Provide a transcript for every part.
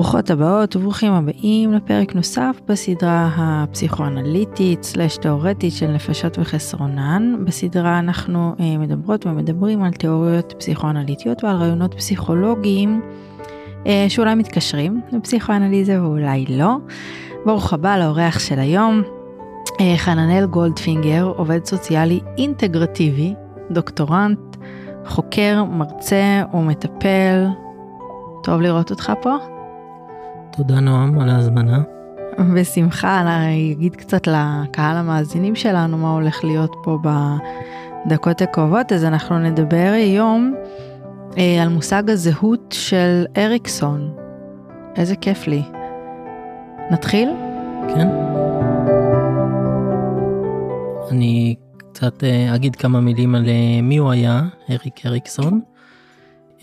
ברוכות הבאות וברוכים הבאים לפרק נוסף בסדרה הפסיכואנליטית סלש תאורטית של נפשות וחסרונן. בסדרה אנחנו אה, מדברות ומדברים על תיאוריות פסיכואנליטיות ועל רעיונות פסיכולוגיים אה, שאולי מתקשרים לפסיכואנליזה ואולי לא. ברוך הבא לאורח של היום, אה, חננאל גולדפינגר, עובד סוציאלי אינטגרטיבי, דוקטורנט, חוקר, מרצה ומטפל. טוב לראות אותך פה. תודה נועם על ההזמנה. בשמחה, אני אגיד קצת לקהל המאזינים שלנו מה הולך להיות פה בדקות הקרובות, אז אנחנו נדבר היום אה, על מושג הזהות של אריקסון. איזה כיף לי. נתחיל? כן. אני קצת אה, אגיד כמה מילים על אה, מי הוא היה, אריק אריקסון.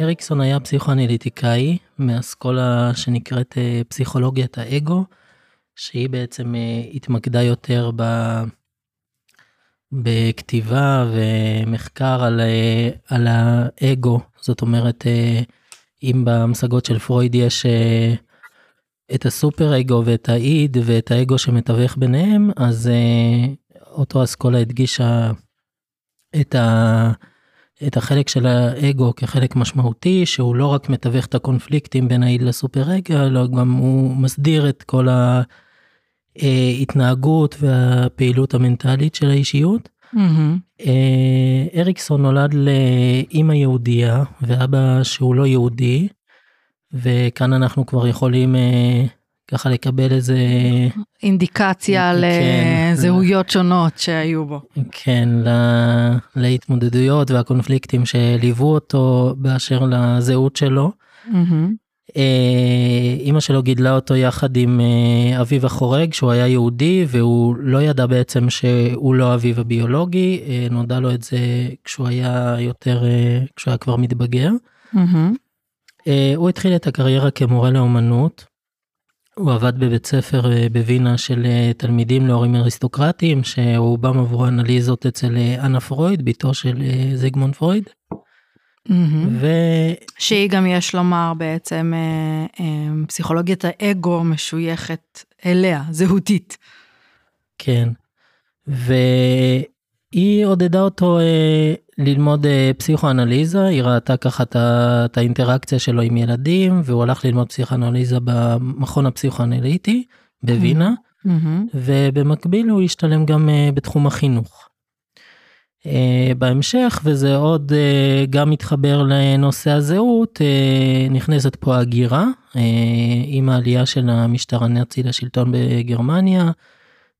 אריקסון היה פסיכואנליטיקאי מאסכולה שנקראת אה, פסיכולוגיית האגו, שהיא בעצם אה, התמקדה יותר ב... בכתיבה ומחקר על, אה, על האגו, זאת אומרת, אם במשגות של פרויד יש את הסופר אגו ואת האיד ואת האגו שמתווך ביניהם, אז אותו אסכולה הדגישה את ה... את החלק של האגו כחלק משמעותי שהוא לא רק מתווך את הקונפליקטים בין האיד לסופר אגו אלא גם הוא מסדיר את כל ההתנהגות והפעילות המנטלית של האישיות. Mm-hmm. אריקסון נולד לאימא יהודייה ואבא שהוא לא יהודי וכאן אנחנו כבר יכולים אה, ככה לקבל איזה אינדיקציה כן, לזהויות שונות שהיו בו. כן, לה, להתמודדויות והקונפליקטים שליוו אותו באשר לזהות שלו. Mm-hmm. אימא שלו גידלה אותו יחד עם אה, אביו החורג שהוא היה יהודי והוא לא ידע בעצם שהוא לא אביו הביולוגי אה, נודע לו את זה כשהוא היה יותר כשהוא היה כבר מתבגר. Mm-hmm. הוא התחיל את הקריירה כמורה לאומנות הוא עבד בבית ספר אה, בווינה של אה, תלמידים להורים אריסטוקרטיים שרובם עברו אנליזות אצל אה, אנה פרויד, בתו של זיגמונד פרויד. ו... שהיא גם יש לומר בעצם פסיכולוגיית האגו משויכת אליה, זהותית. כן. והיא עודדה אותו ללמוד אה, פסיכואנליזה, היא ראתה ככה את האינטראקציה שלו עם ילדים, והוא הלך ללמוד פסיכואנליזה במכון הפסיכואנליטי בווינה, mm-hmm. ובמקביל הוא השתלם גם אה, בתחום החינוך. Uh, בהמשך וזה עוד uh, גם מתחבר לנושא הזהות uh, נכנסת פה הגירה uh, עם העלייה של המשטר הנאצי לשלטון בגרמניה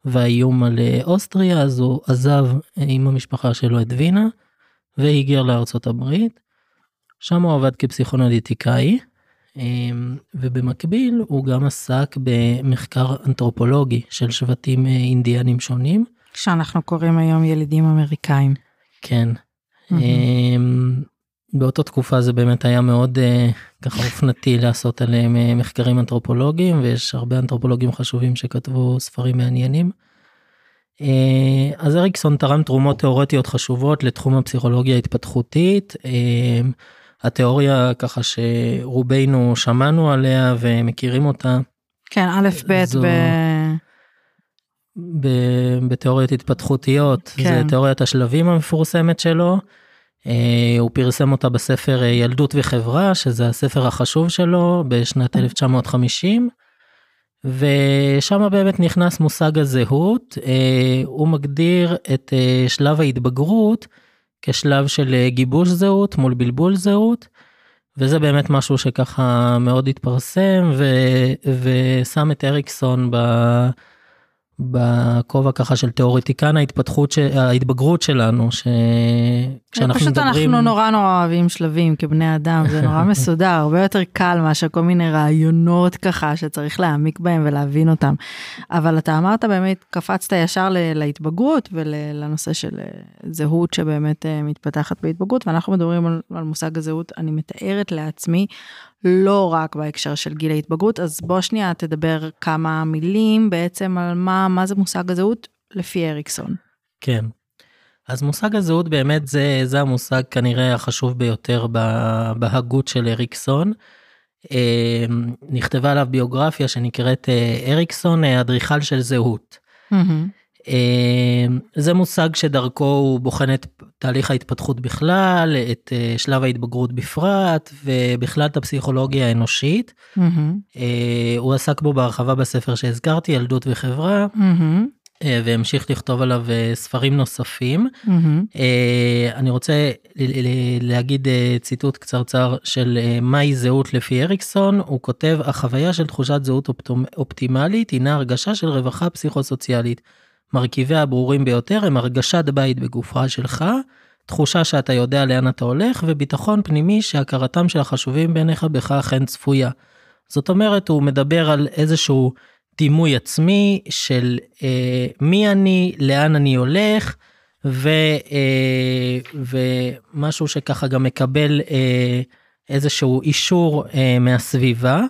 והאיום על אוסטריה אז הוא עזב עם המשפחה שלו את וינה והגיע לארצות הברית. שם הוא עבד כפסיכונליטיקאי אמ, ובמקביל הוא גם עסק במחקר אנתרופולוגי של שבטים אה, אינדיאנים שונים. שאנחנו קוראים היום ילידים אמריקאים. כן. Mm-hmm. באותה תקופה זה באמת היה מאוד uh, ככה אופנתי לעשות עליהם uh, מחקרים אנתרופולוגיים ויש הרבה אנתרופולוגים חשובים שכתבו ספרים מעניינים. אה, אז אריקסון תרם תרומות תיאורטיות חשובות לתחום הפסיכולוגיה ההתפתחותית. אה, התיאוריה ככה שרובנו שמענו עליה ומכירים אותה. כן, א' ב' זו... ב... ב... בתיאוריות התפתחותיות, כן. זה תיאוריית השלבים המפורסמת שלו. Uh, הוא פרסם אותה בספר ילדות וחברה, שזה הספר החשוב שלו בשנת 1950. ושם באמת נכנס מושג הזהות, אה, הוא מגדיר את אה, שלב ההתבגרות כשלב של אה, גיבוש זהות מול בלבול זהות, וזה באמת משהו שככה מאוד התפרסם ו, ושם את אריקסון ב... בכובע ככה של תיאורטיקן ההתפתחות, ש... ההתבגרות שלנו, שכשאנחנו פשוט מדברים... פשוט אנחנו נורא נורא אוהבים שלבים כבני אדם, זה נורא מסודר, הרבה יותר קל מאשר כל מיני רעיונות ככה שצריך להעמיק בהם ולהבין אותם. אבל אתה אמרת באמת, קפצת ישר להתבגרות ולנושא של אה, זהות שבאמת אה, מתפתחת בהתבגרות, ואנחנו מדברים על, על מושג הזהות, אני מתארת לעצמי לא רק בהקשר של גיל ההתבגרות, אז בוא שנייה תדבר כמה מילים בעצם על מה, מה זה מושג הזהות לפי אריקסון. כן. אז מושג הזהות באמת זה, זה המושג כנראה החשוב ביותר בהגות של אריקסון. אה, נכתבה עליו ביוגרפיה שנקראת אה, אריקסון, אה, אדריכל של זהות. זה מושג שדרכו הוא בוחן את תהליך ההתפתחות בכלל, את שלב ההתבגרות בפרט, ובכלל את הפסיכולוגיה האנושית. הוא עסק בו בהרחבה בספר שהזכרתי, ילדות וחברה. אה, והמשיך לכתוב עליו אה, ספרים נוספים. Mm-hmm. אני רוצה להגיד ציטוט קצרצר של מהי זהות לפי אריקסון, הוא כותב, החוויה של תחושת זהות אופטימלית הינה הרגשה של רווחה פסיכוסוציאלית. מרכיביה הברורים ביותר הם הרגשת בית בגופה שלך, תחושה שאתה יודע לאן אתה הולך, וביטחון פנימי שהכרתם של החשובים בעיניך בך אכן צפויה. זאת אומרת, הוא מדבר על איזשהו דימוי עצמי של אה, מי אני, לאן אני הולך, ו, אה, ומשהו שככה גם מקבל אה, איזשהו אישור אה, מהסביבה.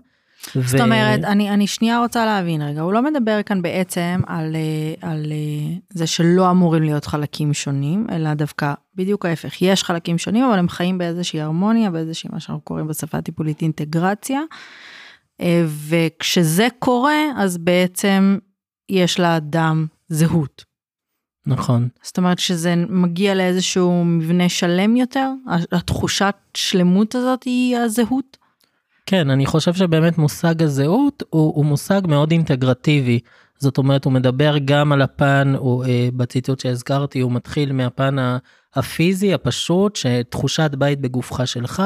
זאת ו... אומרת, אני, אני שנייה רוצה להבין רגע, הוא לא מדבר כאן בעצם על, אה, על אה, זה שלא אמורים להיות חלקים שונים, אלא דווקא בדיוק ההפך, יש חלקים שונים, אבל הם חיים באיזושהי הרמוניה, באיזושהי מה שאנחנו קוראים בשפה הטיפולית אינטגרציה. אה, וכשזה קורה, אז בעצם יש לאדם זהות. נכון. זאת אומרת שזה מגיע לאיזשהו מבנה שלם יותר? התחושת שלמות הזאת היא הזהות? כן, אני חושב שבאמת מושג הזהות הוא, הוא מושג מאוד אינטגרטיבי. זאת אומרת, הוא מדבר גם על הפן, הוא, אה, בציטוט שהזכרתי, הוא מתחיל מהפן הפיזי הפשוט, שתחושת בית בגופך שלך,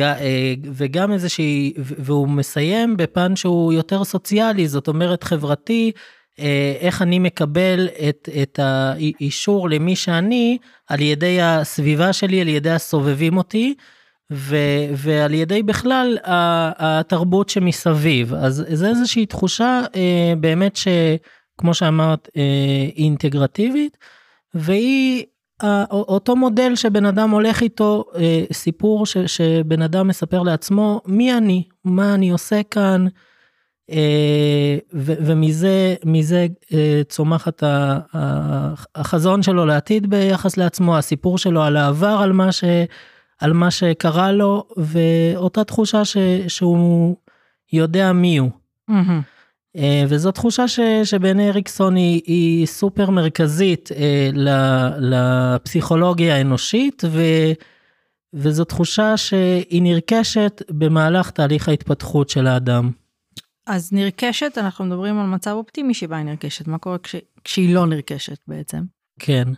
אה, וגם איזושהי, והוא מסיים בפן שהוא יותר סוציאלי, זאת אומרת חברתי, אה, איך אני מקבל את, את האישור למי שאני על ידי הסביבה שלי, על ידי הסובבים אותי, ו, ועל ידי בכלל התרבות שמסביב. אז זה איזושהי תחושה אה, באמת שכמו שאמרת, אינטגרטיבית, והיא אותו מודל שבן אדם הולך איתו, אה, סיפור ש, שבן אדם מספר לעצמו, מי אני, מה אני עושה כאן, אה, ו, ומזה מזה אה, צומחת החזון שלו לעתיד ביחס לעצמו, הסיפור שלו על העבר, על מה, ש, על מה שקרה לו, ואותה תחושה ש, שהוא יודע מי הוא. Mm-hmm. וזו תחושה ש, שבעיני אריקסון היא, היא סופר מרכזית אה, לפסיכולוגיה האנושית, ו, וזו תחושה שהיא נרכשת במהלך תהליך ההתפתחות של האדם. אז נרכשת, אנחנו מדברים על מצב אופטימי שבה היא נרכשת, מה קורה כש, כשהיא לא נרכשת בעצם? כן,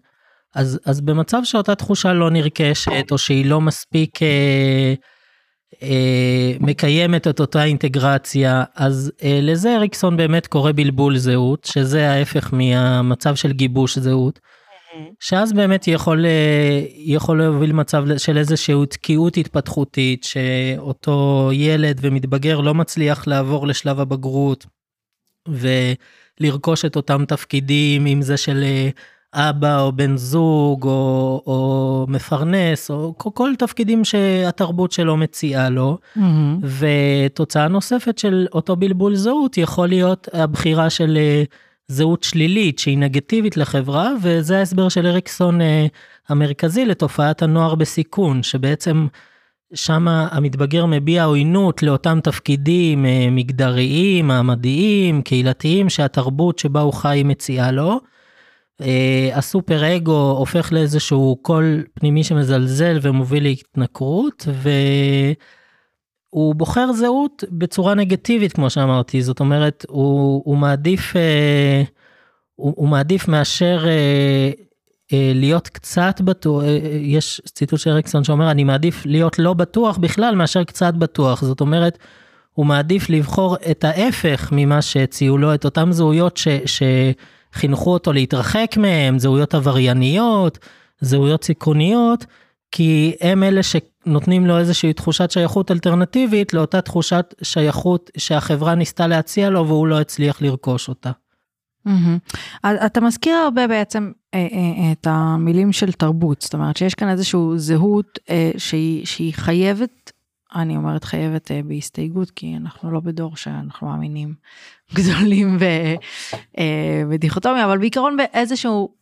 אז, אז במצב שאותה תחושה לא נרכשת, או שהיא לא מספיק... אה, אה, מקיימת את אותה אינטגרציה, אז אה, לזה אריקסון באמת קורא בלבול זהות, שזה ההפך מהמצב של גיבוש זהות. שאז באמת יכול, אה, יכול להוביל מצב של איזושהי תקיעות התפתחותית, שאותו ילד ומתבגר לא מצליח לעבור לשלב הבגרות ולרכוש את אותם תפקידים, אם זה של אבא או בן זוג או, או מפרנס או כל תפקידים שהתרבות שלו מציעה לו. Mm-hmm. ותוצאה נוספת של אותו בלבול זהות יכול להיות הבחירה של אה, זהות שלילית שהיא נגטיבית לחברה וזה ההסבר של אריקסון אה, המרכזי לתופעת הנוער בסיכון שבעצם שם המתבגר מביע עוינות לאותם תפקידים אה, מגדריים, מעמדיים, קהילתיים שהתרבות שבה הוא חי מציעה לו. אה, הסופר אגו הופך לאיזשהו קול פנימי שמזלזל ומוביל להתנכרות והוא בוחר זהות בצורה נגטיבית כמו שאמרתי זאת אומרת הוא, הוא מעדיף אה, הוא, הוא מעדיף מאשר אה, להיות קצת בטוח יש ציטוט של אריקסון שאומר אני מעדיף להיות לא בטוח בכלל מאשר קצת בטוח זאת אומרת. הוא מעדיף לבחור את ההפך ממה שהציעו לו את אותם זהויות ש, ש, חינכו אותו להתרחק מהם, זהויות עברייניות, זהויות סיכוניות, כי הם אלה שנותנים לו איזושהי תחושת שייכות אלטרנטיבית לאותה תחושת שייכות שהחברה ניסתה להציע לו והוא לא הצליח לרכוש אותה. Mm-hmm. אתה מזכיר הרבה בעצם אה, אה, את המילים של תרבות, זאת אומרת שיש כאן איזושהי זהות אה, שהיא, שהיא חייבת אני אומרת חייבת uh, בהסתייגות, כי אנחנו לא בדור שאנחנו מאמינים גדולים בדיכוטומיה, אה, אבל בעיקרון באיזשהו,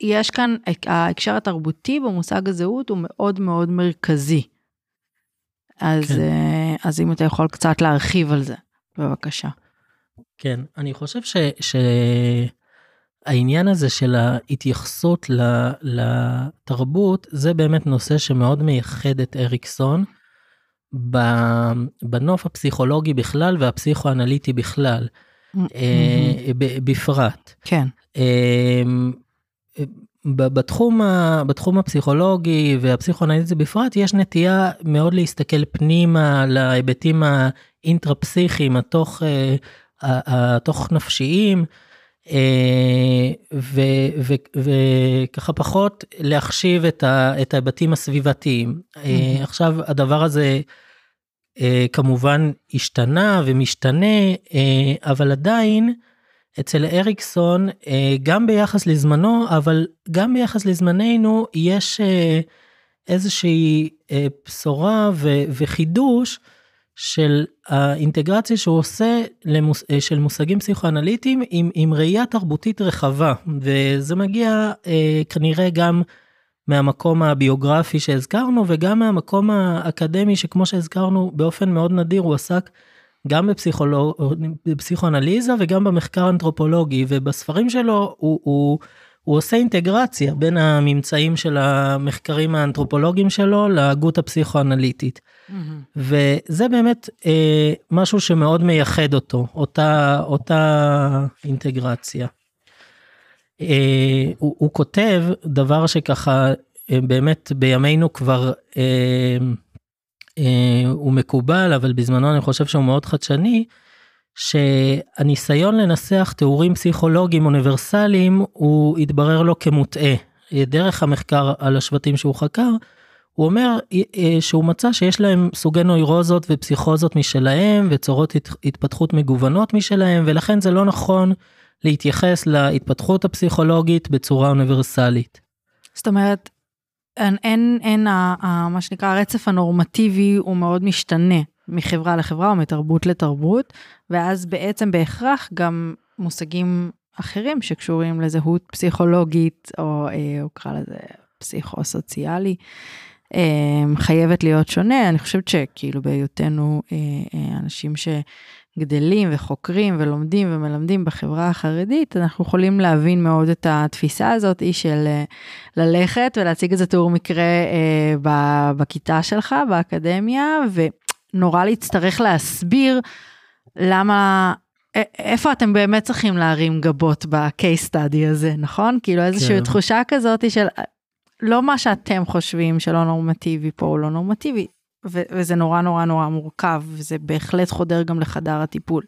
יש כאן, ההקשר התרבותי במושג הזהות הוא מאוד מאוד מרכזי. אז, כן. uh, אז אם אתה יכול קצת להרחיב על זה, בבקשה. כן, אני חושב ש... שהעניין הזה של ההתייחסות לתרבות, זה באמת נושא שמאוד מייחד את אריקסון. בנוף הפסיכולוגי בכלל והפסיכואנליטי בכלל, mm-hmm. בפרט. כן. בתחום, בתחום הפסיכולוגי והפסיכואנליטי בפרט יש נטייה מאוד להסתכל פנימה להיבטים האינטרפסיכיים התוך, התוך נפשיים וככה פחות להחשיב את ההיבטים הסביבתיים. עכשיו הדבר הזה כמובן השתנה ומשתנה אבל עדיין אצל אריקסון, אה, גם ביחס לזמנו, אבל גם ביחס לזמננו, יש אה, איזושהי אה, בשורה וחידוש של האינטגרציה שהוא עושה למוס, של מושגים פסיכואנליטיים עם, עם ראייה תרבותית רחבה, וזה מגיע כנראה גם מהמקום הביוגרפי שהזכרנו וגם מהמקום האקדמי שכמו שהזכרנו באופן מאוד נדיר הוא עסק גם בפסיכולוג... בפסיכואנליזה וגם במחקר אנתרופולוגי, ובספרים שלו הוא, הוא, הוא עושה אינטגרציה בין הממצאים של המחקרים האנתרופולוגיים שלו להגות הפסיכואנליטית. Mm-hmm. וזה באמת אה, משהו שמאוד מייחד אותו, אותה, אותה אינטגרציה. אה, הוא, הוא כותב דבר שככה אה, באמת בימינו כבר אה, אה, הוא מקובל, אבל בזמנו אני חושב שהוא מאוד חדשני, שהניסיון לנסח תיאורים פסיכולוגיים אוניברסליים הוא התברר לו כמוטעה. דרך המחקר על השבטים שהוא חקר, הוא אומר אה, שהוא מצא שיש להם סוגי נוירוזות ופסיכוזות משלהם וצורות התפתחות מגוונות משלהם ולכן זה לא נכון להתייחס להתפתחות הפסיכולוגית בצורה אוניברסלית. זאת אומרת אין, אין, אין ה, ה, מה שנקרא הרצף הנורמטיבי הוא מאוד משתנה מחברה לחברה או מתרבות לתרבות, ואז בעצם בהכרח גם מושגים אחרים שקשורים לזהות פסיכולוגית, או, אה, או קרא לזה פסיכו-סוציאלי, אה, חייבת להיות שונה. אני חושבת שכאילו בהיותנו אה, אנשים ש... גדלים וחוקרים ולומדים ומלמדים בחברה החרדית, אנחנו יכולים להבין מאוד את התפיסה הזאת של אה, ללכת ולהציג איזה תיאור מקרה אה, בכיתה שלך, באקדמיה, ונורא להצטרך להסביר למה, איפה אתם באמת צריכים להרים גבות ב-case study הזה, נכון? כאילו איזושהי כן. תחושה כזאת של לא מה שאתם חושבים שלא נורמטיבי פה הוא לא נורמטיבי, וזה נורא נורא נורא מורכב, וזה בהחלט חודר גם לחדר הטיפול.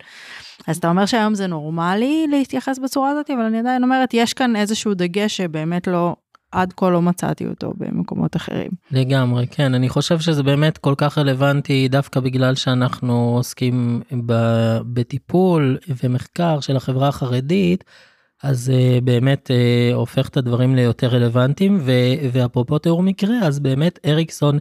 אז אתה אומר שהיום זה נורמלי להתייחס בצורה הזאת, אבל אני עדיין אומרת, יש כאן איזשהו דגש שבאמת לא, עד כה לא מצאתי אותו במקומות אחרים. לגמרי, כן, אני חושב שזה באמת כל כך רלוונטי דווקא בגלל שאנחנו עוסקים בטיפול ומחקר של החברה החרדית. אז uh, באמת uh, הופך את הדברים ליותר רלוונטיים ואפרופו תיאור מקרה אז באמת אריקסון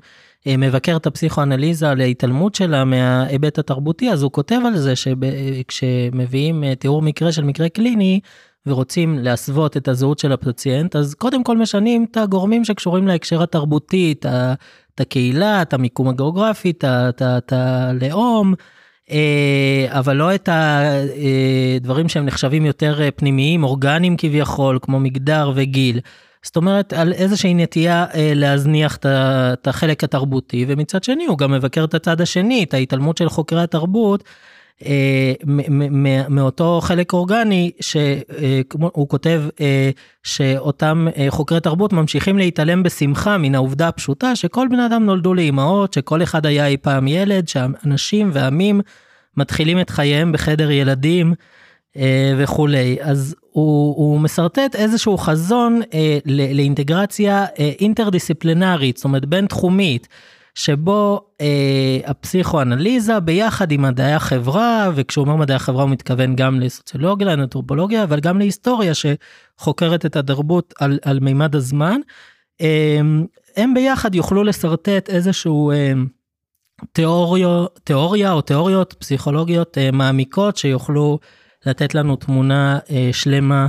מבקר את הפסיכואנליזה על ההתעלמות שלה מההיבט התרבותי, אז הוא כותב על זה שכשמביאים אה, תיאור מקרה של מקרה קליני, ורוצים להסוות את הזהות של הפציינט, אז קודם כל משנים את הגורמים שקשורים להקשר התרבותי, את הקהילה, את המיקום הגיאוגרפי, את הלאום, אה, אבל לא את הדברים שהם נחשבים יותר פנימיים, אורגניים כביכול, כמו מגדר וגיל. זאת אומרת על איזושהי נטייה אה, להזניח את החלק התרבותי ומצד שני הוא גם מבקר את הצד השני את ההתעלמות של חוקרי התרבות אה, מאותו חלק אורגני שהוא אה, כותב אה, שאותם אה, חוקרי תרבות ממשיכים להתעלם בשמחה מן העובדה הפשוטה שכל בני אדם נולדו לאימהות שכל אחד היה אי פעם ילד שאנשים ועמים מתחילים את חייהם בחדר ילדים. אה, וכולי. אז הוא, הוא מסרטט איזשהו חזון אה, לאינטגרציה אה, אינטרדיסציפלינרית, זאת אומרת בין תחומית, שבו אה, הפסיכואנליזה ביחד עם מדעי החברה, וכשהוא אומר מדעי החברה הוא מתכוון גם לסוציולוגיה, לאנתרופולוגיה, אבל גם להיסטוריה שחוקרת את התרבות על, על מימד הזמן, אה, הם ביחד יוכלו לשרטט איזשהו אה, תיאוריה, תיאוריה או תיאוריות פסיכולוגיות אה, מעמיקות שיוכלו לתת לנו תמונה אה, שלמה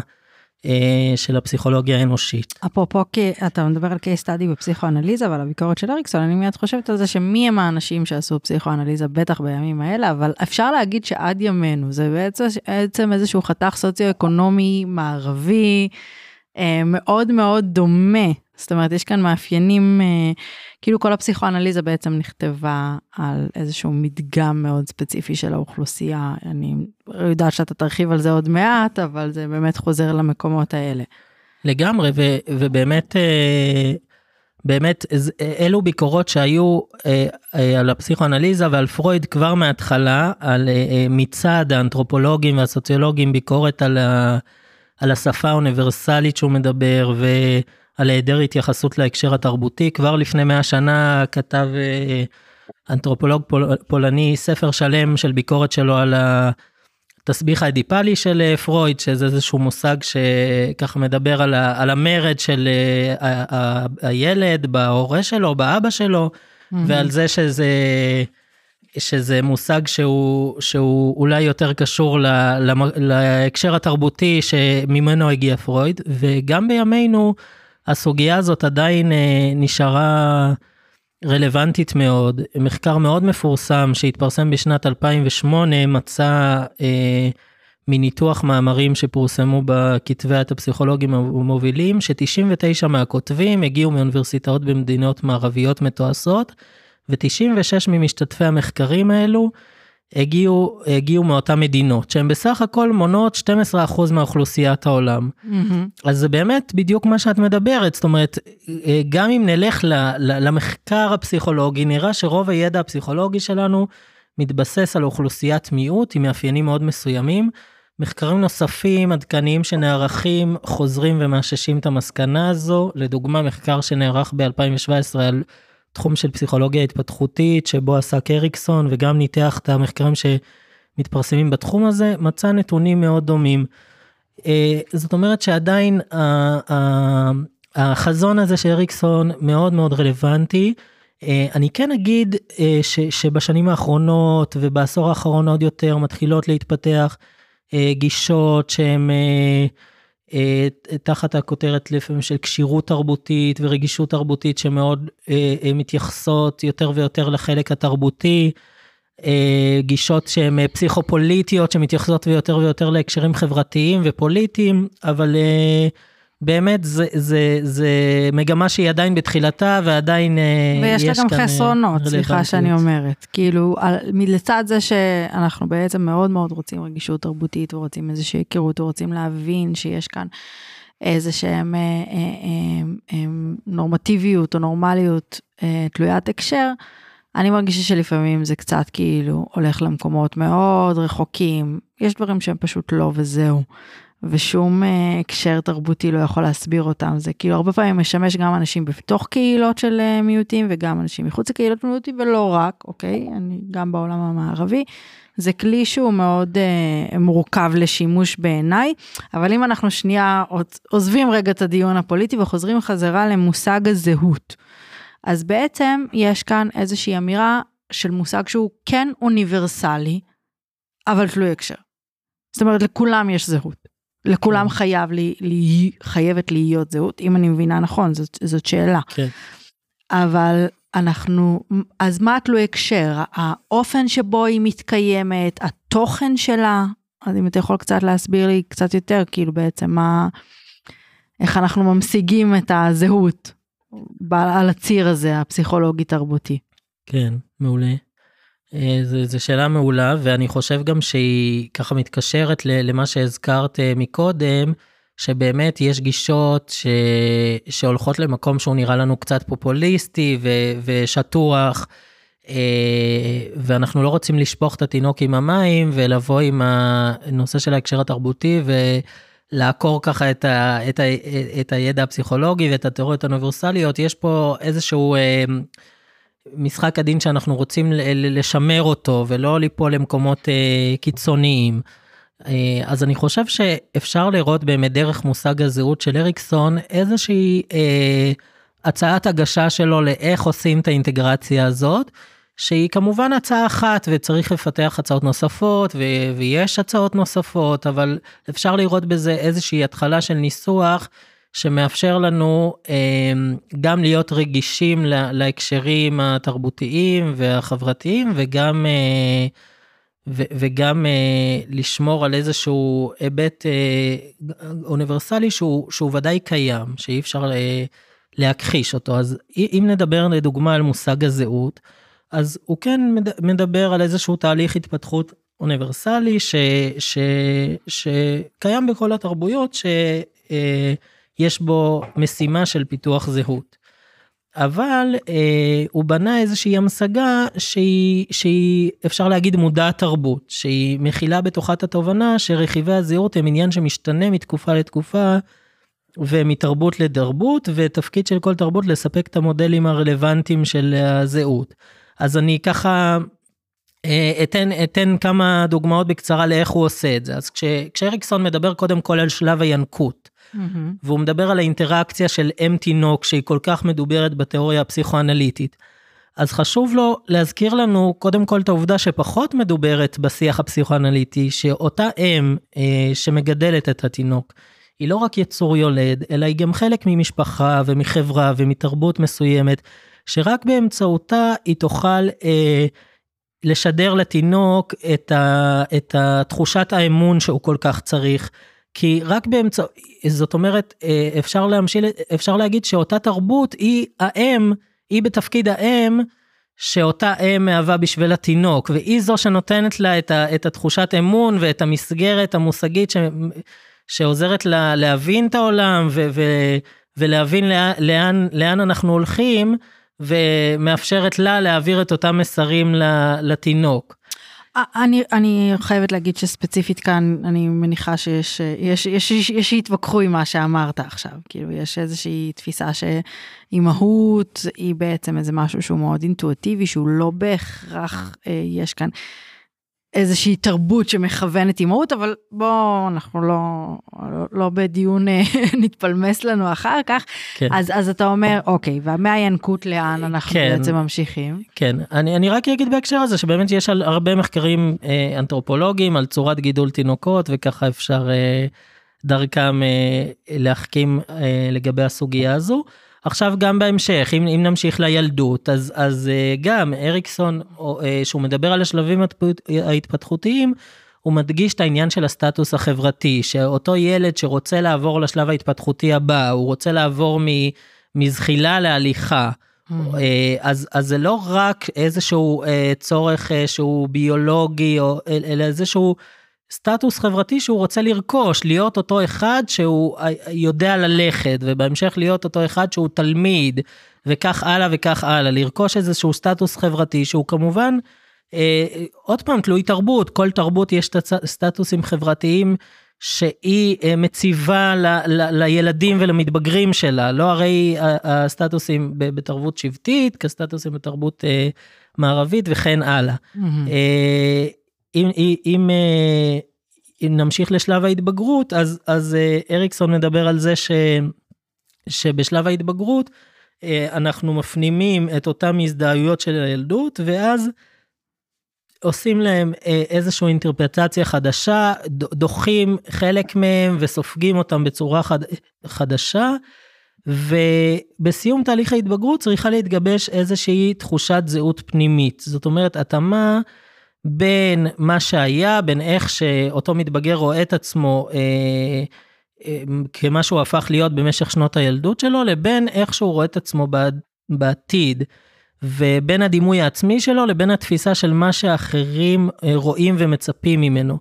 אה, של הפסיכולוגיה האנושית. אפרופו, אתה מדבר על case study בפסיכואנליזה ועל הביקורת של אריקסון, אני מיד חושבת על זה שמי הם האנשים שעשו פסיכואנליזה, בטח בימים האלה, אבל אפשר להגיד שעד ימינו, זה בעצם, בעצם איזשהו חתך סוציו-אקונומי מערבי, אה, מאוד מאוד דומה. זאת אומרת, יש כאן מאפיינים, אה, כאילו כל הפסיכואנליזה בעצם נכתבה על איזשהו מדגם מאוד ספציפי של האוכלוסייה. אני יודעת שאתה תרחיב על זה עוד מעט, אבל זה באמת חוזר למקומות האלה. לגמרי, ו- ובאמת, אה, באמת, אלו ביקורות שהיו על הפסיכואנליזה ועל פרויד כבר מההתחלה, על מצד האנתרופולוגים והסוציולוגים, ביקורת על ה... על השפה האוניברסלית שהוא מדבר ועל היעדר התייחסות להקשר התרבותי. כבר לפני 100 שנה כתב אה, אנתרופולוג פול, פולני ספר שלם של ביקורת שלו על התסביך האדיפלי של אה, פרויד, שזה איזשהו מושג שככה מדבר על, ה, על המרד של ה, אה, ה, הילד בהורה שלו, באבא שלו, mm-hmm. ועל זה שזה... שזה מושג שהוא, שהוא אולי יותר קשור ל, ל, להקשר התרבותי שממנו הגיע פרויד, וגם בימינו הסוגיה הזאת עדיין אה, נשארה רלוונטית מאוד. מחקר מאוד מפורסם שהתפרסם בשנת 2008 מצא אה, מניתוח מאמרים שפורסמו בכתבי עת הפסיכולוגים המובילים, ש-99 מהכותבים הגיעו מאוניברסיטאות במדינות מערביות מתועשות. ו-96 ממשתתפי המחקרים האלו הגיעו, הגיעו מאותן מדינות, שהן בסך הכל מונות 12% מאוכלוסיית העולם. Mm-hmm. אז זה באמת בדיוק מה שאת מדברת, זאת אומרת, גם אם נלך ל, ל, למחקר הפסיכולוגי, נראה שרוב הידע הפסיכולוגי שלנו מתבסס על אוכלוסיית מיעוט עם מאפיינים מאוד מסוימים. מחקרים נוספים עדכניים שנערכים חוזרים ומאששים את המסקנה הזו, לדוגמה מחקר שנערך ב-2017 על תחום של פסיכולוגיה התפתחותית שבו עסק אריקסון וגם ניתח את המחקרים שמתפרסמים בתחום הזה, מצא נתונים מאוד דומים. אה, זאת אומרת שעדיין החזון הזה של אריקסון מאוד מאוד רלוונטי. אה, אני כן אגיד אה, ש, שבשנים האחרונות ובעשור האחרון עוד יותר מתחילות להתפתח גישות שהן אה, תחת הכותרת לפעמים של כשירות תרבותית ורגישות תרבותית שמאוד אה, אה, מתייחסות יותר ויותר לחלק התרבותי, גישות שהן פסיכופוליטיות שמתייחסות יותר ויותר להקשרים חברתיים ופוליטיים, אבל באמת זה, זה, זה מגמה שהיא עדיין בתחילתה ועדיין ויש יש לה גם חסרונות, סליחה שאני אומרת. כאילו, לצד זה שאנחנו בעצם מאוד מאוד רוצים רגישות תרבותית ורוצים איזושהי היכרות ורוצים להבין שיש כאן איזה שהם אה, אה, אה, נורמטיביות או נורמליות תלוית הקשר. אני מרגישה שלפעמים זה קצת כאילו הולך למקומות מאוד רחוקים, יש דברים שהם פשוט לא וזהו. ושום uh, הקשר תרבותי לא יכול להסביר אותם. זה כאילו הרבה פעמים משמש גם אנשים בתוך קהילות של uh, מיעוטים וגם אנשים מחוץ לקהילות מיעוטים ולא רק, אוקיי? אני גם בעולם המערבי. זה כלי שהוא מאוד uh, מורכב לשימוש בעיניי, אבל אם אנחנו שנייה עוזבים רגע את הדיון הפוליטי וחוזרים חזרה למושג הזהות, אז בעצם יש כאן איזושהי אמירה של מושג שהוא כן אוניברסלי, אבל תלוי הקשר. זאת אומרת, לכולם יש זהות. לכולם. חייב לי, לי, חייבת להיות זהות, אם אני מבינה נכון, זאת, זאת שאלה. כן. אבל אנחנו, אז מה תלוי הקשר? האופן שבו היא מתקיימת, התוכן שלה? אז אם אתה יכול קצת להסביר לי קצת יותר, כאילו בעצם מה, איך אנחנו ממשיגים את הזהות על הציר הזה, הפסיכולוגי-תרבותי. כן, מעולה. אה, זו שאלה מעולה ואני חושב גם שהיא ככה מתקשרת למה שהזכרת אה, מקודם שבאמת יש גישות ש... שהולכות למקום שהוא נראה לנו קצת פופוליסטי ו... ושטוח אה, ואנחנו לא רוצים לשפוך את התינוק עם המים ולבוא עם הנושא של ההקשר התרבותי ולעקור ככה את, ה... את, ה... את הידע הפסיכולוגי ואת התיאוריות האוניברסליות יש פה איזשהו. משחק הדין שאנחנו רוצים לשמר אותו ולא ליפול למקומות אה, קיצוניים. אה, אז אני חושב שאפשר לראות באמת דרך מושג הזהות של אריקסון איזושהי אה, הצעת הגשה שלו לאיך עושים את האינטגרציה הזאת. שהיא כמובן הצעה אחת וצריך לפתח הצעות נוספות ו- ויש הצעות נוספות, אבל אפשר לראות בזה איזושהי התחלה של ניסוח שמאפשר לנו אה, גם להיות רגישים לה- להקשרים התרבותיים והחברתיים וגם אה, ו- וגם אה, לשמור על איזשהו היבט אה, אוניברסלי שהוא, שהוא ודאי קיים, שאי אפשר אה, להכחיש אותו. אז אם נדבר לדוגמה על מושג הזהות, אז הוא כן מדבר על איזשהו תהליך התפתחות אוניברסלי ש, ש, שקיים בכל התרבויות, שיש בו משימה של פיתוח זהות. אבל אה, הוא בנה איזושהי המשגה שהיא, שהיא אפשר להגיד מודעת תרבות, שהיא מכילה בתוכה את התובנה שרכיבי הזהות הם עניין שמשתנה מתקופה לתקופה ומתרבות לתרבות, ותפקיד של כל תרבות לספק את המודלים הרלוונטיים של הזהות. אז אני ככה אה, אתן, אתן כמה דוגמאות בקצרה לאיך הוא עושה את זה. אז כש, כשאריקסון מדבר קודם כל על שלב הינקות. והוא מדבר על האינטראקציה של אם תינוק שהיא כל כך מדוברת בתיאוריה הפסיכואנליטית. אז חשוב לו להזכיר לנו קודם כל את העובדה שפחות מדוברת בשיח הפסיכואנליטי, שאותה אם אה, שמגדלת את התינוק, היא לא רק יצור יולד, אלא היא גם חלק ממשפחה ומחברה ומתרבות מסוימת, שרק באמצעותה היא תוכל אה, לשדר לתינוק את, ה, את התחושת האמון שהוא כל כך צריך. כי רק באמצע, זאת אומרת, אה, אפשר להמשיל, אפשר להגיד שאותה תרבות היא האם, היא בתפקיד האם, שאותה אם מהווה בשביל התינוק, והיא זו שנותנת לה את, ה, את התחושת אמון ואת המסגרת המושגית ש, שעוזרת לה להבין את העולם ו, ו, ולהבין לאן, לאן, לאן אנחנו הולכים, ומאפשרת לה להעביר את אותם מסרים לתינוק. אני, אני חייבת להגיד שספציפית כאן אני מניחה שיש יש, יש, יש, יש שיתווכחו עם מה שאמרת עכשיו. כאילו יש איזושהי תפיסה שאימהות היא בעצם איזה משהו שהוא מאוד אינטואטיבי שהוא לא בהכרח אה, יש כאן איזושהי תרבות שמכוונת אימהות אבל בוא אנחנו לא לא, לא בדיון אה, נתפלמס לנו אחר כך כן. אז אז אתה אומר אוקיי והמהינקות לאן אנחנו כן, בעצם ממשיכים. כן אני אני רק אגיד בהקשר הזה שבאמת יש על הרבה מחקרים אה, אנתרופולוגיים על צורת גידול תינוקות וככה אפשר אה, דרכם אה, להחכים אה, לגבי הסוגיה הזו. עכשיו גם בהמשך אם, אם נמשיך לילדות אז אז אה, גם אריקסון אה, שהוא מדבר על השלבים ההתפתחותיים הוא מדגיש את העניין של הסטטוס החברתי שאותו ילד שרוצה לעבור לשלב ההתפתחותי הבא הוא רוצה לעבור מזחילה להליכה. Mm-hmm. אה, אז אז זה לא רק איזשהו צורך שהוא ביולוגי או אלא איזשהו סטטוס חברתי שהוא רוצה לרכוש, להיות אותו אחד שהוא יודע ללכת, ובהמשך להיות אותו אחד שהוא תלמיד, וכך הלאה וכך הלאה, לרכוש איזשהו סטטוס חברתי שהוא כמובן, אה, עוד פעם, תלוי תרבות, כל תרבות יש סטטוסים חברתיים שהיא אה, מציבה ל, ל, לילדים ולמתבגרים שלה, לא הרי הסטטוסים בתרבות שבטית, כסטטוסים בתרבות אה, מערבית וכן הלאה. Mm-hmm. אה, אם, אם, אה, אם נמשיך לשלב ההתבגרות, אז, אז אה, אריקסון מדבר על זה ש, שבשלב ההתבגרות אה, אנחנו מפנימים את אותם הזדהויות של הילדות, ואז עושים להם איזושהי אינטרפרטציה חדשה, דוחים חלק מהם וסופגים אותם בצורה חד, חדשה. ובסיום תהליך ההתבגרות צריכה להתגבש איזושהי תחושת זהות פנימית. זאת אומרת, התאמה בין מה שהיה, בין איך שאותו מתבגר רואה את עצמו אה, אה, כמה שהוא הפך להיות במשך שנות הילדות שלו, לבין איך שהוא רואה את עצמו בעתיד. ובין הדימוי העצמי שלו לבין התפיסה של מה שאחרים אה, רואים ומצפים ממנו.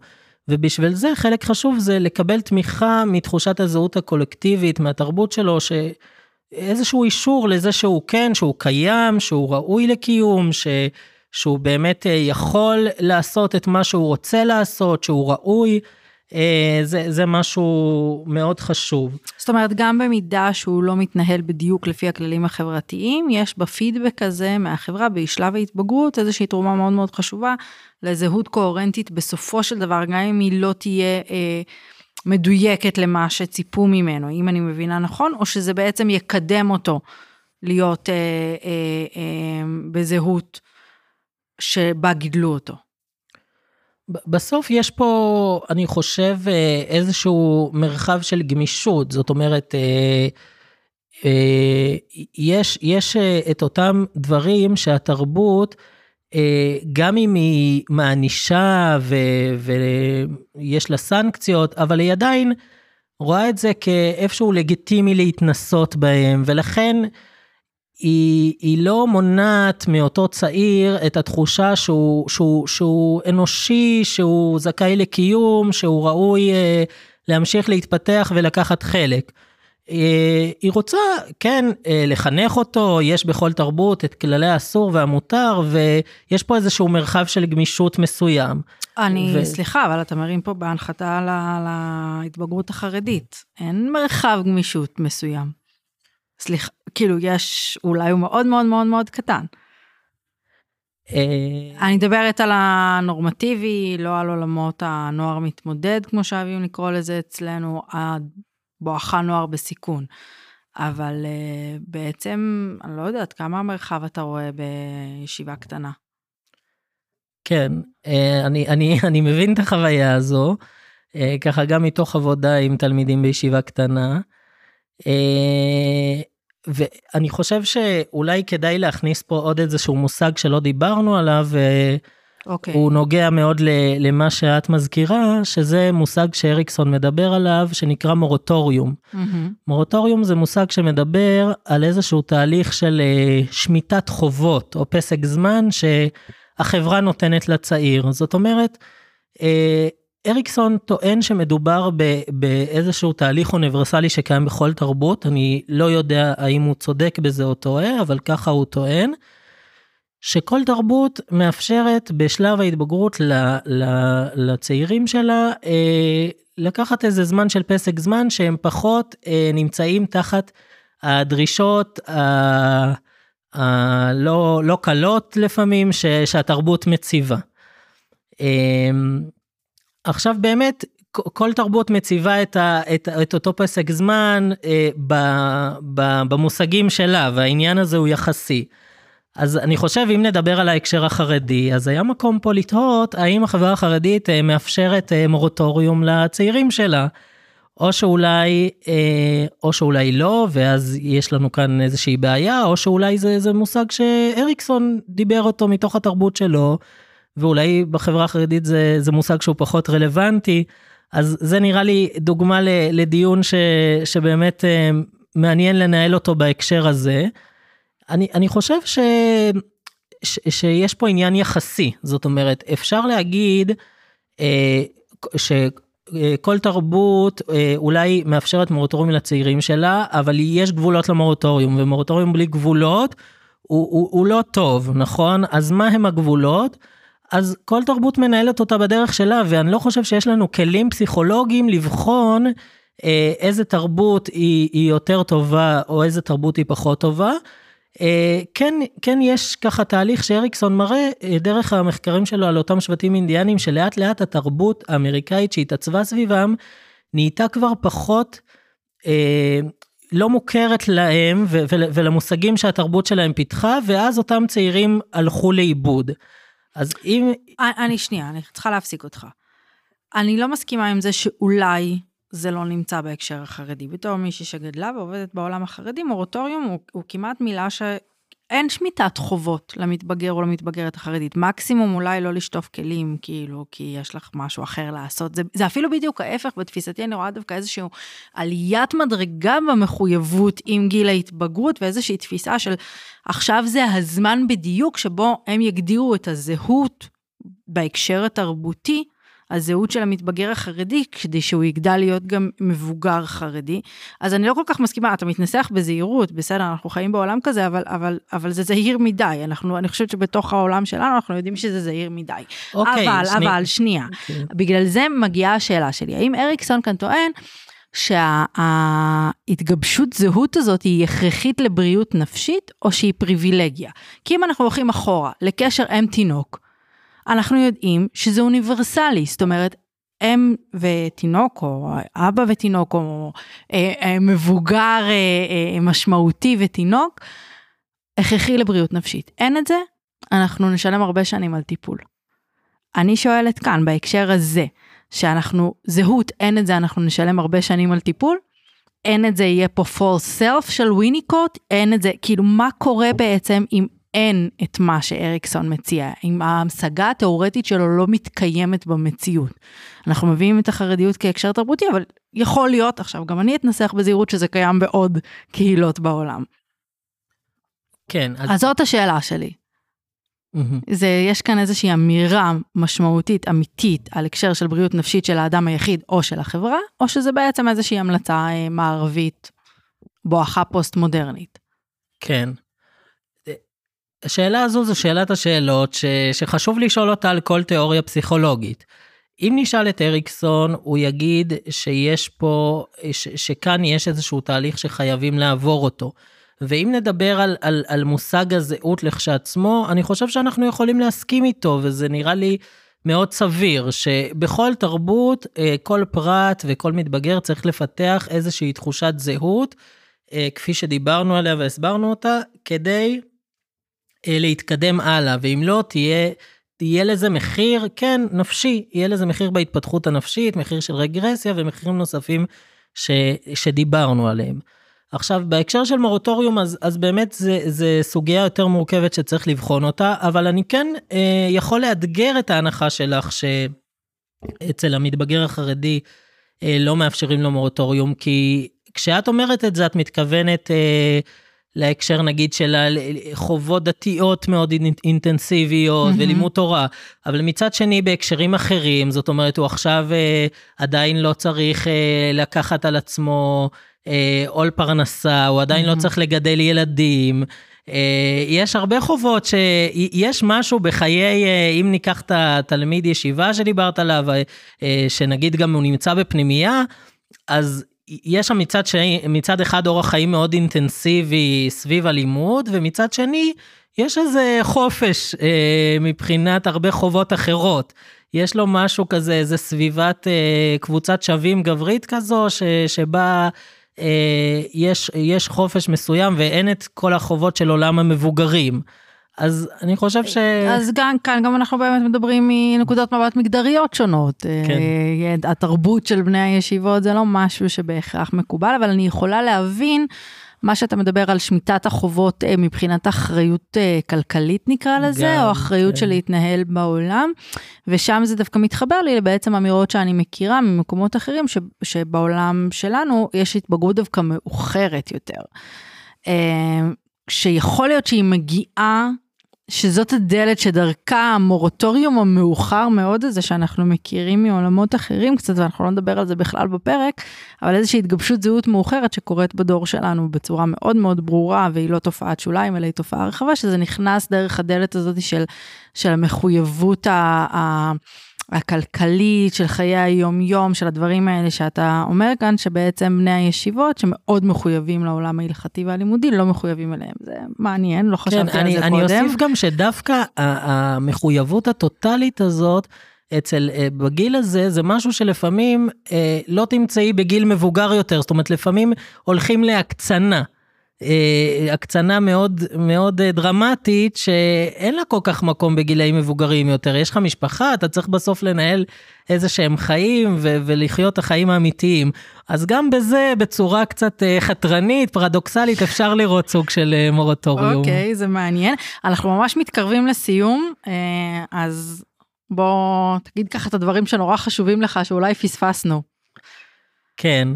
ובשביל זה חלק חשוב זה לקבל תמיכה מתחושת הזהות הקולקטיבית, מהתרבות שלו, שאיזשהו אישור לזה שהוא כן, שהוא קיים, שהוא ראוי לקיום, ש... שהוא באמת אה, יכול לעשות את מה שהוא רוצה לעשות, שהוא ראוי. אה, זה, זה משהו מאוד חשוב. זאת אומרת, גם במידה שהוא לא מתנהל בדיוק לפי הכללים החברתיים, יש בפידבק הזה מהחברה בשלב ההתבגרות איזושהי תרומה מאוד מאוד חשובה לזהות קוהרנטית בסופו של דבר, גם אם היא לא תהיה אה, מדויקת למה שציפו ממנו, אם אני מבינה נכון, או שזה בעצם יקדם אותו להיות אה, אה, אה, בזהות. שבה גידלו אותו? בסוף יש פה, אני חושב, אה, איזשהו מרחב של גמישות, זאת אומרת, אה, אה, יש, יש את אותם דברים שהתרבות, גם אם היא מענישה ויש לה סנקציות, אבל היא עדיין רואה את זה כאיפשהו לגיטימי להתנסות בהם, ולכן היא, היא לא מונעת מאותו צעיר את התחושה שהוא, שהוא, שהוא אנושי, שהוא זכאי לקיום, שהוא ראוי אה, להמשיך להתפתח ולקחת חלק. אה, היא רוצה, כן, אה, לחנך אותו, יש בכל תרבות את כללי האסור והמותר, ויש פה איזשהו מרחב של גמישות מסוים. אני, ו... סליחה, אבל אתה מרים פה בהנחתה להתבגרות החרדית. אין מרחב גמישות מסוים. סליחה, כאילו יש, אולי הוא מאוד מאוד מאוד מאוד קטן. אה, אני מדברת על הנורמטיבי, לא על עולמות הנוער מתמודד, כמו שאוהבים לקרוא לזה אצלנו, בואכה נוער בסיכון. אבל uh, בעצם, אני לא יודעת, כמה מרחב אתה רואה בישיבה קטנה? כן, uh, אני, אני, אני מבין את החוויה הזו, ככה גם מתוך עבודה עם תלמידים בישיבה קטנה. אה, ואני חושב שאולי כדאי להכניס פה עוד איזשהו מושג שלא דיברנו עליו, okay. אוקיי. הוא נוגע מאוד למה שאת מזכירה, שזה מושג שאריקסון מדבר עליו, שנקרא מורטוריום. Mm-hmm. מורטוריום זה מושג שמדבר על איזשהו תהליך של אה, שמיטת חובות, או פסק זמן שהחברה נותנת לצעיר. זאת אומרת, אריקסון טוען שמדובר ב, באיזשהו תהליך אוניברסלי שקיים בכל תרבות, אני לא יודע האם הוא צודק בזה או טועה, אבל ככה הוא טוען, שכל תרבות מאפשרת בשלב ההתבגרות ל, ל, לצעירים שלה אה, לקחת איזה זמן של פסק זמן שהם פחות אה, נמצאים תחת הדרישות הלא לא קלות לפעמים ש, שהתרבות מציבה. עכשיו באמת, כל תרבות מציבה את, ה, את, את אותו פסק זמן אה, ב, ב, במושגים שלה, והעניין הזה הוא יחסי. אז אני חושב, אם נדבר על ההקשר החרדי, אז היה מקום פה לתהות האם החברה החרדית אה, מאפשרת אה, מורטוריום לצעירים שלה. או שאולי, אה, או שאולי לא, ואז יש לנו כאן איזושהי בעיה, או שאולי זה, זה מושג שאריקסון דיבר אותו מתוך התרבות שלו, ואולי בחברה החרדית זה, זה מושג שהוא פחות רלוונטי, אז זה נראה לי דוגמה לדיון ש, שבאמת אה, מעניין לנהל אותו בהקשר הזה. אני, אני חושב ש, ש, שיש פה עניין יחסי, זאת אומרת, אפשר להגיד אה, תרבות אה, אולי מאפשרת מורטוריום לצעירים שלה, אבל יש גבולות למורטוריום, ומורטוריום בלי גבולות הוא, הוא, הוא לא טוב, נכון? אז מה הם הגבולות? אז כל תרבות מנהלת אותה בדרך שלה, ואני לא חושב שיש לנו כלים פסיכולוגיים לבחון אה, איזה תרבות היא, היא יותר טובה או איזה תרבות היא פחות טובה. אה, כן, כן יש ככה תהליך שאריקסון מראה אה, דרך המחקרים שלו על אותם שבטים אינדיאנים, שלאט לאט התרבות האמריקאית שהתעצבה סביבם, נהייתה כבר פחות אה, לא מוכרת להם ולמושגים שהתרבות שלהם פיתחה, ואז אותם צעירים הלכו לאיבוד. אז אם... אני שנייה, אני צריכה להפסיק אותך. אני לא מסכימה עם זה שאולי זה לא נמצא בהקשר החרדי. בתור מישהי שגדלה ועובדת בעולם החרדי, מורטוריום הוא, הוא כמעט מילה שאין שמיטת חובות למתבגר או למתבגרת החרדית. מקסימום אולי לא לשטוף כלים, כאילו, כי יש לך משהו אחר לעשות. זה, זה אפילו בדיוק ההפך, בתפיסתי אני רואה דווקא איזושהי עליית מדרגה במחויבות עם גיל ההתבגרות ואיזושהי תפיסה של עכשיו זה הזמן בדיוק שבו הם יגדירו את הזהות בהקשר התרבותי, הזהות של המתבגר החרדי, כדי שהוא יגדל להיות גם מבוגר חרדי. אז אני לא כל כך מסכימה, אתה מתנסח בזהירות, בסדר, אנחנו חיים בעולם כזה, אבל, אבל, אבל זה זהיר מדי. אנחנו, אני חושבת שבתוך העולם שלנו אנחנו יודעים שזה זהיר מדי. אוקיי, אבל, שני... אבל, שנייה. אוקיי. בגלל זה מגיעה השאלה שלי, האם אריקסון כאן טוען, שההתגבשות זהות הזאת היא הכרחית לבריאות נפשית או שהיא פריבילגיה. כי אם אנחנו הולכים אחורה לקשר אם תינוק, אנחנו יודעים שזה אוניברסלי, זאת אומרת, אם ותינוק או אבא ותינוק או אה, אה, מבוגר אה, אה, משמעותי ותינוק, הכרחי לבריאות נפשית. אין את זה, אנחנו נשלם הרבה שנים על טיפול. אני שואלת כאן, בהקשר הזה, שאנחנו, זהות, אין את זה, אנחנו נשלם הרבה שנים על טיפול, אין את זה, יהיה פה false self של ויניקוט, אין את זה, כאילו מה קורה בעצם אם אין את מה שאריקסון מציע, אם ההמשגה התאורטית שלו לא מתקיימת במציאות. אנחנו מביאים את החרדיות כהקשר תרבותי, אבל יכול להיות, עכשיו גם אני אתנסח בזהירות שזה קיים בעוד קהילות בעולם. כן. אז, אז זאת השאלה שלי. זה, יש כאן איזושהי אמירה משמעותית, אמיתית, על הקשר של בריאות נפשית של האדם היחיד או של החברה, או שזה בעצם איזושהי המלצה אה, מערבית, בואכה פוסט מודרנית. כן. השאלה הזו זו שאלת השאלות ש, שחשוב לשאול אותה על כל תיאוריה פסיכולוגית. אם נשאל את אריקסון, הוא יגיד שיש פה, ש, שכאן יש איזשהו תהליך שחייבים לעבור אותו. ואם נדבר על, על, על מושג הזהות לכשעצמו, אני חושב שאנחנו יכולים להסכים איתו, וזה נראה לי מאוד סביר, שבכל תרבות, אה, כל פרט וכל מתבגר צריך לפתח איזושהי תחושת זהות, אה, כפי שדיברנו עליה והסברנו אותה, כדי להתקדם הלאה, ואם לא, תהיה... יהיה לזה מחיר, כן, נפשי, יהיה לזה מחיר בהתפתחות הנפשית, מחיר של רגרסיה ומחירים נוספים ש, שדיברנו עליהם. עכשיו, בהקשר של מורטוריום, אז, אז באמת זה סוגיה יותר מורכבת שצריך לבחון אותה, אבל אני כן אה, יכול לאתגר את ההנחה שלך שאצל המתבגר החרדי אה, לא מאפשרים לו מורטוריום, כי כשאת אומרת את זה, את מתכוונת אה, להקשר נגיד של חובות דתיות מאוד אינטנסיביות mm-hmm. ולימוד תורה, אבל מצד שני בהקשרים אחרים, זאת אומרת, הוא עכשיו אה, עדיין לא צריך אה, לקחת על עצמו אה, עול פרנסה, הוא עדיין mm-hmm. לא צריך לגדל ילדים. אה, יש הרבה חובות שיש משהו בחיי, אה, אם ניקח את התלמיד ישיבה שדיברת עליו, שנגיד גם הוא נמצא בפנימייה, אז יש שם מצד, שני, מצד אחד אורח חיים מאוד אינטנסיבי סביב הלימוד, ומצד שני, יש איזה חופש אה, מבחינת הרבה חובות אחרות. יש לו משהו כזה, איזה סביבת אה, קבוצת שווים גברית כזו, ש, שבה אה, יש, יש חופש מסוים ואין את כל החובות של עולם המבוגרים. אז אני חושב ש... אז גם כאן, גם אנחנו באמת מדברים מנקודות מבט מגדריות שונות. כן. אה, התרבות של בני הישיבות זה לא משהו שבהכרח מקובל, אבל אני יכולה להבין מה שאתה מדבר על שמיטת החובות אה, מבחינת אחריות אה, כלכלית נקרא לזה, גם, או אחריות כן. של להתנהל בעולם, ושם זה דווקא מתחבר לי לבעצם אמירות שאני מכירה ממקומות אחרים, ש, שבעולם שלנו יש התבגרות דווקא מאוחרת יותר. שיכול להיות שהיא מגיעה שזאת הדלת שדרכה המורטוריום המאוחר מאוד הזה שאנחנו מכירים מעולמות אחרים קצת ואנחנו לא נדבר על זה בכלל בפרק אבל איזושהי התגבשות זהות מאוחרת שקורית בדור שלנו בצורה מאוד מאוד ברורה והיא לא תופעת שוליים אלא היא תופעה רחבה שזה נכנס דרך הדלת הזאת של, של המחויבות ה... ה הכלכלית, של חיי היום-יום, של הדברים האלה שאתה אומר כאן, שבעצם בני הישיבות שמאוד מחויבים לעולם ההלכתי והלימודי, לא מחויבים אליהם. זה מעניין, לא חשבתי כן, על אני, זה אני קודם. אני אוסיף גם שדווקא המחויבות הטוטלית הזאת, אצל, אה, בגיל הזה, זה משהו שלפעמים אה, לא תמצאי בגיל מבוגר יותר, זאת אומרת, לפעמים הולכים להקצנה. אה, הקצנה מאוד מאוד אה, דרמטית שאין לה כל כך מקום בגילאים מבוגרים יותר. יש לך משפחה, אתה צריך בסוף לנהל איזה שהם חיים ו- ולחיות את החיים האמיתיים. אז גם בזה, בצורה קצת אה, חתרנית, פרדוקסלית, אפשר לראות סוג של מורטוריום. אוקיי, okay, זה מעניין. אנחנו ממש מתקרבים לסיום, אז בוא תגיד ככה את הדברים שנורא חשובים לך, שאולי פספסנו. כן.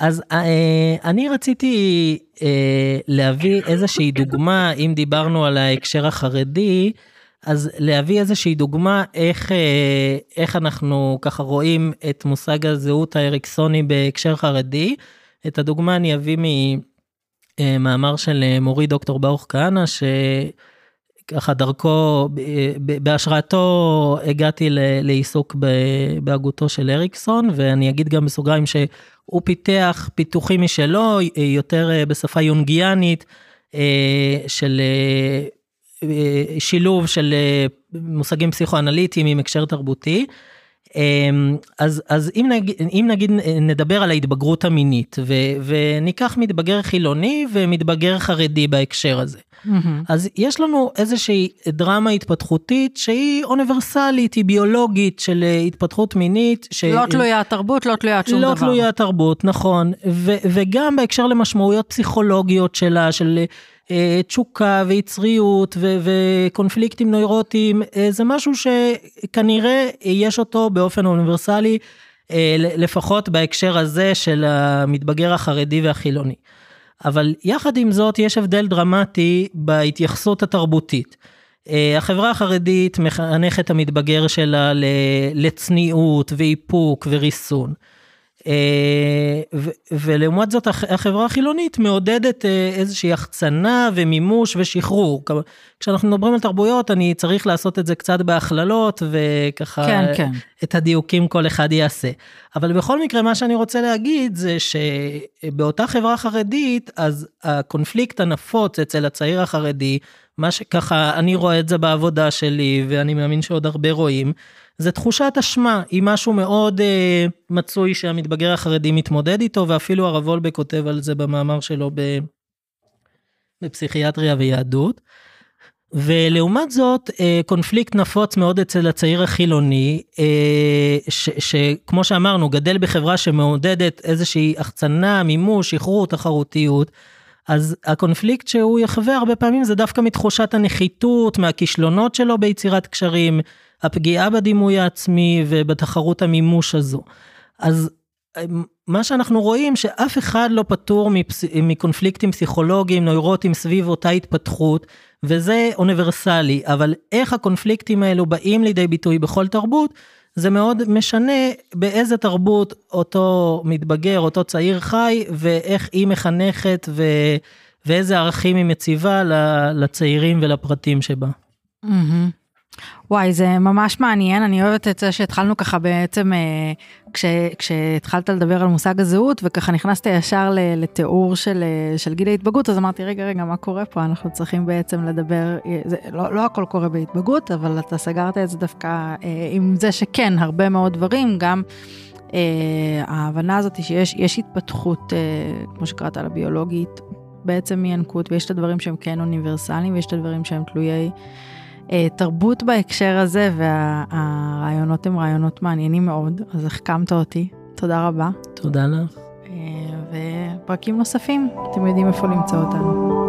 אז אה, אני רציתי אה, להביא איזושהי דוגמה, אם דיברנו על ההקשר החרדי, אז להביא איזושהי דוגמה איך, אה, איך אנחנו ככה רואים את מושג הזהות האריקסוני בהקשר חרדי. את הדוגמה אני אביא ממאמר של מורי דוקטור ברוך כהנא, שככה דרכו, בהשראתו הגעתי לעיסוק בהגותו של אריקסון, ואני אגיד גם בסוגריים ש... הוא פיתח פיתוחים משלו, אה, יותר אה, בשפה יונגיאנית, אה, של שילוב של מושגים פסיכואנליטיים עם הקשר תרבותי. אמ, אז, אז אם, נגיד, אם נגיד נדבר על ההתבגרות המינית ו, וניקח מתבגר חילוני ומתבגר חרדי בהקשר הזה. Mm-hmm. אז יש לנו איזושהי דרמה התפתחותית שהיא אוניברסלית, היא ביולוגית של התפתחות מינית. ש... לא תלויה תרבות, לא תלויה שום לא דבר. לא תלויה תרבות, נכון. ו, וגם בהקשר למשמעויות פסיכולוגיות שלה, של תשוקה ויצריות ו- וקונפליקטים נוירוטיים, אה, זה משהו שכנראה יש אותו באופן אוניברסלי, אה, לפחות בהקשר הזה של המתבגר החרדי והחילוני. אבל יחד עם זאת יש הבדל דרמטי בהתייחסות התרבותית. החברה החרדית מחנכת המתבגר שלה לצניעות ואיפוק וריסון. אה, ולעומת זאת החברה החילונית מעודדת אה, איזושהי החצנה ומימוש ושחרור. כשאנחנו מדברים על תרבויות אני צריך לעשות את זה קצת בהכללות וככה כן, כן. את הדיוקים כל אחד יעשה. אבל בכל מקרה מה שאני רוצה להגיד זה שבאותה חברה חרדית אז הקונפליקט הנפוץ אצל הצעיר החרדי, מה שככה אני רואה את זה בעבודה שלי ואני מאמין שעוד הרבה רואים. זה תחושת אשמה, היא משהו מאוד אה, מצוי שהמתבגר החרדי מתמודד איתו, ואפילו הרב וולבק כותב על זה במאמר שלו ב, בפסיכיאטריה ויהדות. ולעומת זאת, אה, קונפליקט נפוץ מאוד אצל הצעיר החילוני, אה, שכמו שאמרנו, גדל בחברה שמעודדת איזושהי החצנה, מימוש, שחרור, תחרותיות. אז הקונפליקט שהוא יחווה הרבה פעמים זה דווקא מתחושת הנחיתות, מהכישלונות שלו ביצירת קשרים, הפגיעה בדימוי העצמי ובתחרות המימוש הזו. אז מה שאנחנו רואים שאף אחד לא פטור מפס... מקונפליקטים פסיכולוגיים, נוירוטיים סביב אותה התפתחות, וזה אוניברסלי, אבל איך הקונפליקטים האלו באים לידי ביטוי בכל תרבות, זה מאוד משנה באיזה תרבות אותו מתבגר, אותו צעיר חי, ואיך היא מחנכת ו... ואיזה ערכים היא מציבה לצעירים ולפרטים שבה. Mm-hmm. וואי, זה ממש מעניין, אני אוהבת את זה שהתחלנו ככה בעצם, אה, כש, כשהתחלת לדבר על מושג הזהות, וככה נכנסת ישר לתיאור של, אה, של גיל ההתבגרות, אז אמרתי, רגע, רגע, מה קורה פה? אנחנו צריכים בעצם לדבר, אה, זה, לא, לא הכל קורה בהתבגרות, אבל אתה סגרת את זה דווקא עם זה שכן, הרבה מאוד דברים, גם ההבנה הזאת שיש התפתחות, כמו שקראת לה, ביולוגית, בעצם מינקות, ויש את הדברים שהם כן אוניברסליים, ויש את הדברים שהם תלויי... אה, תרבות בהקשר הזה, והרעיונות הם רעיונות מעניינים מאוד, אז החכמת אותי. תודה רבה. תודה לך. אה, ופרקים נוספים, אתם יודעים איפה למצוא אותנו.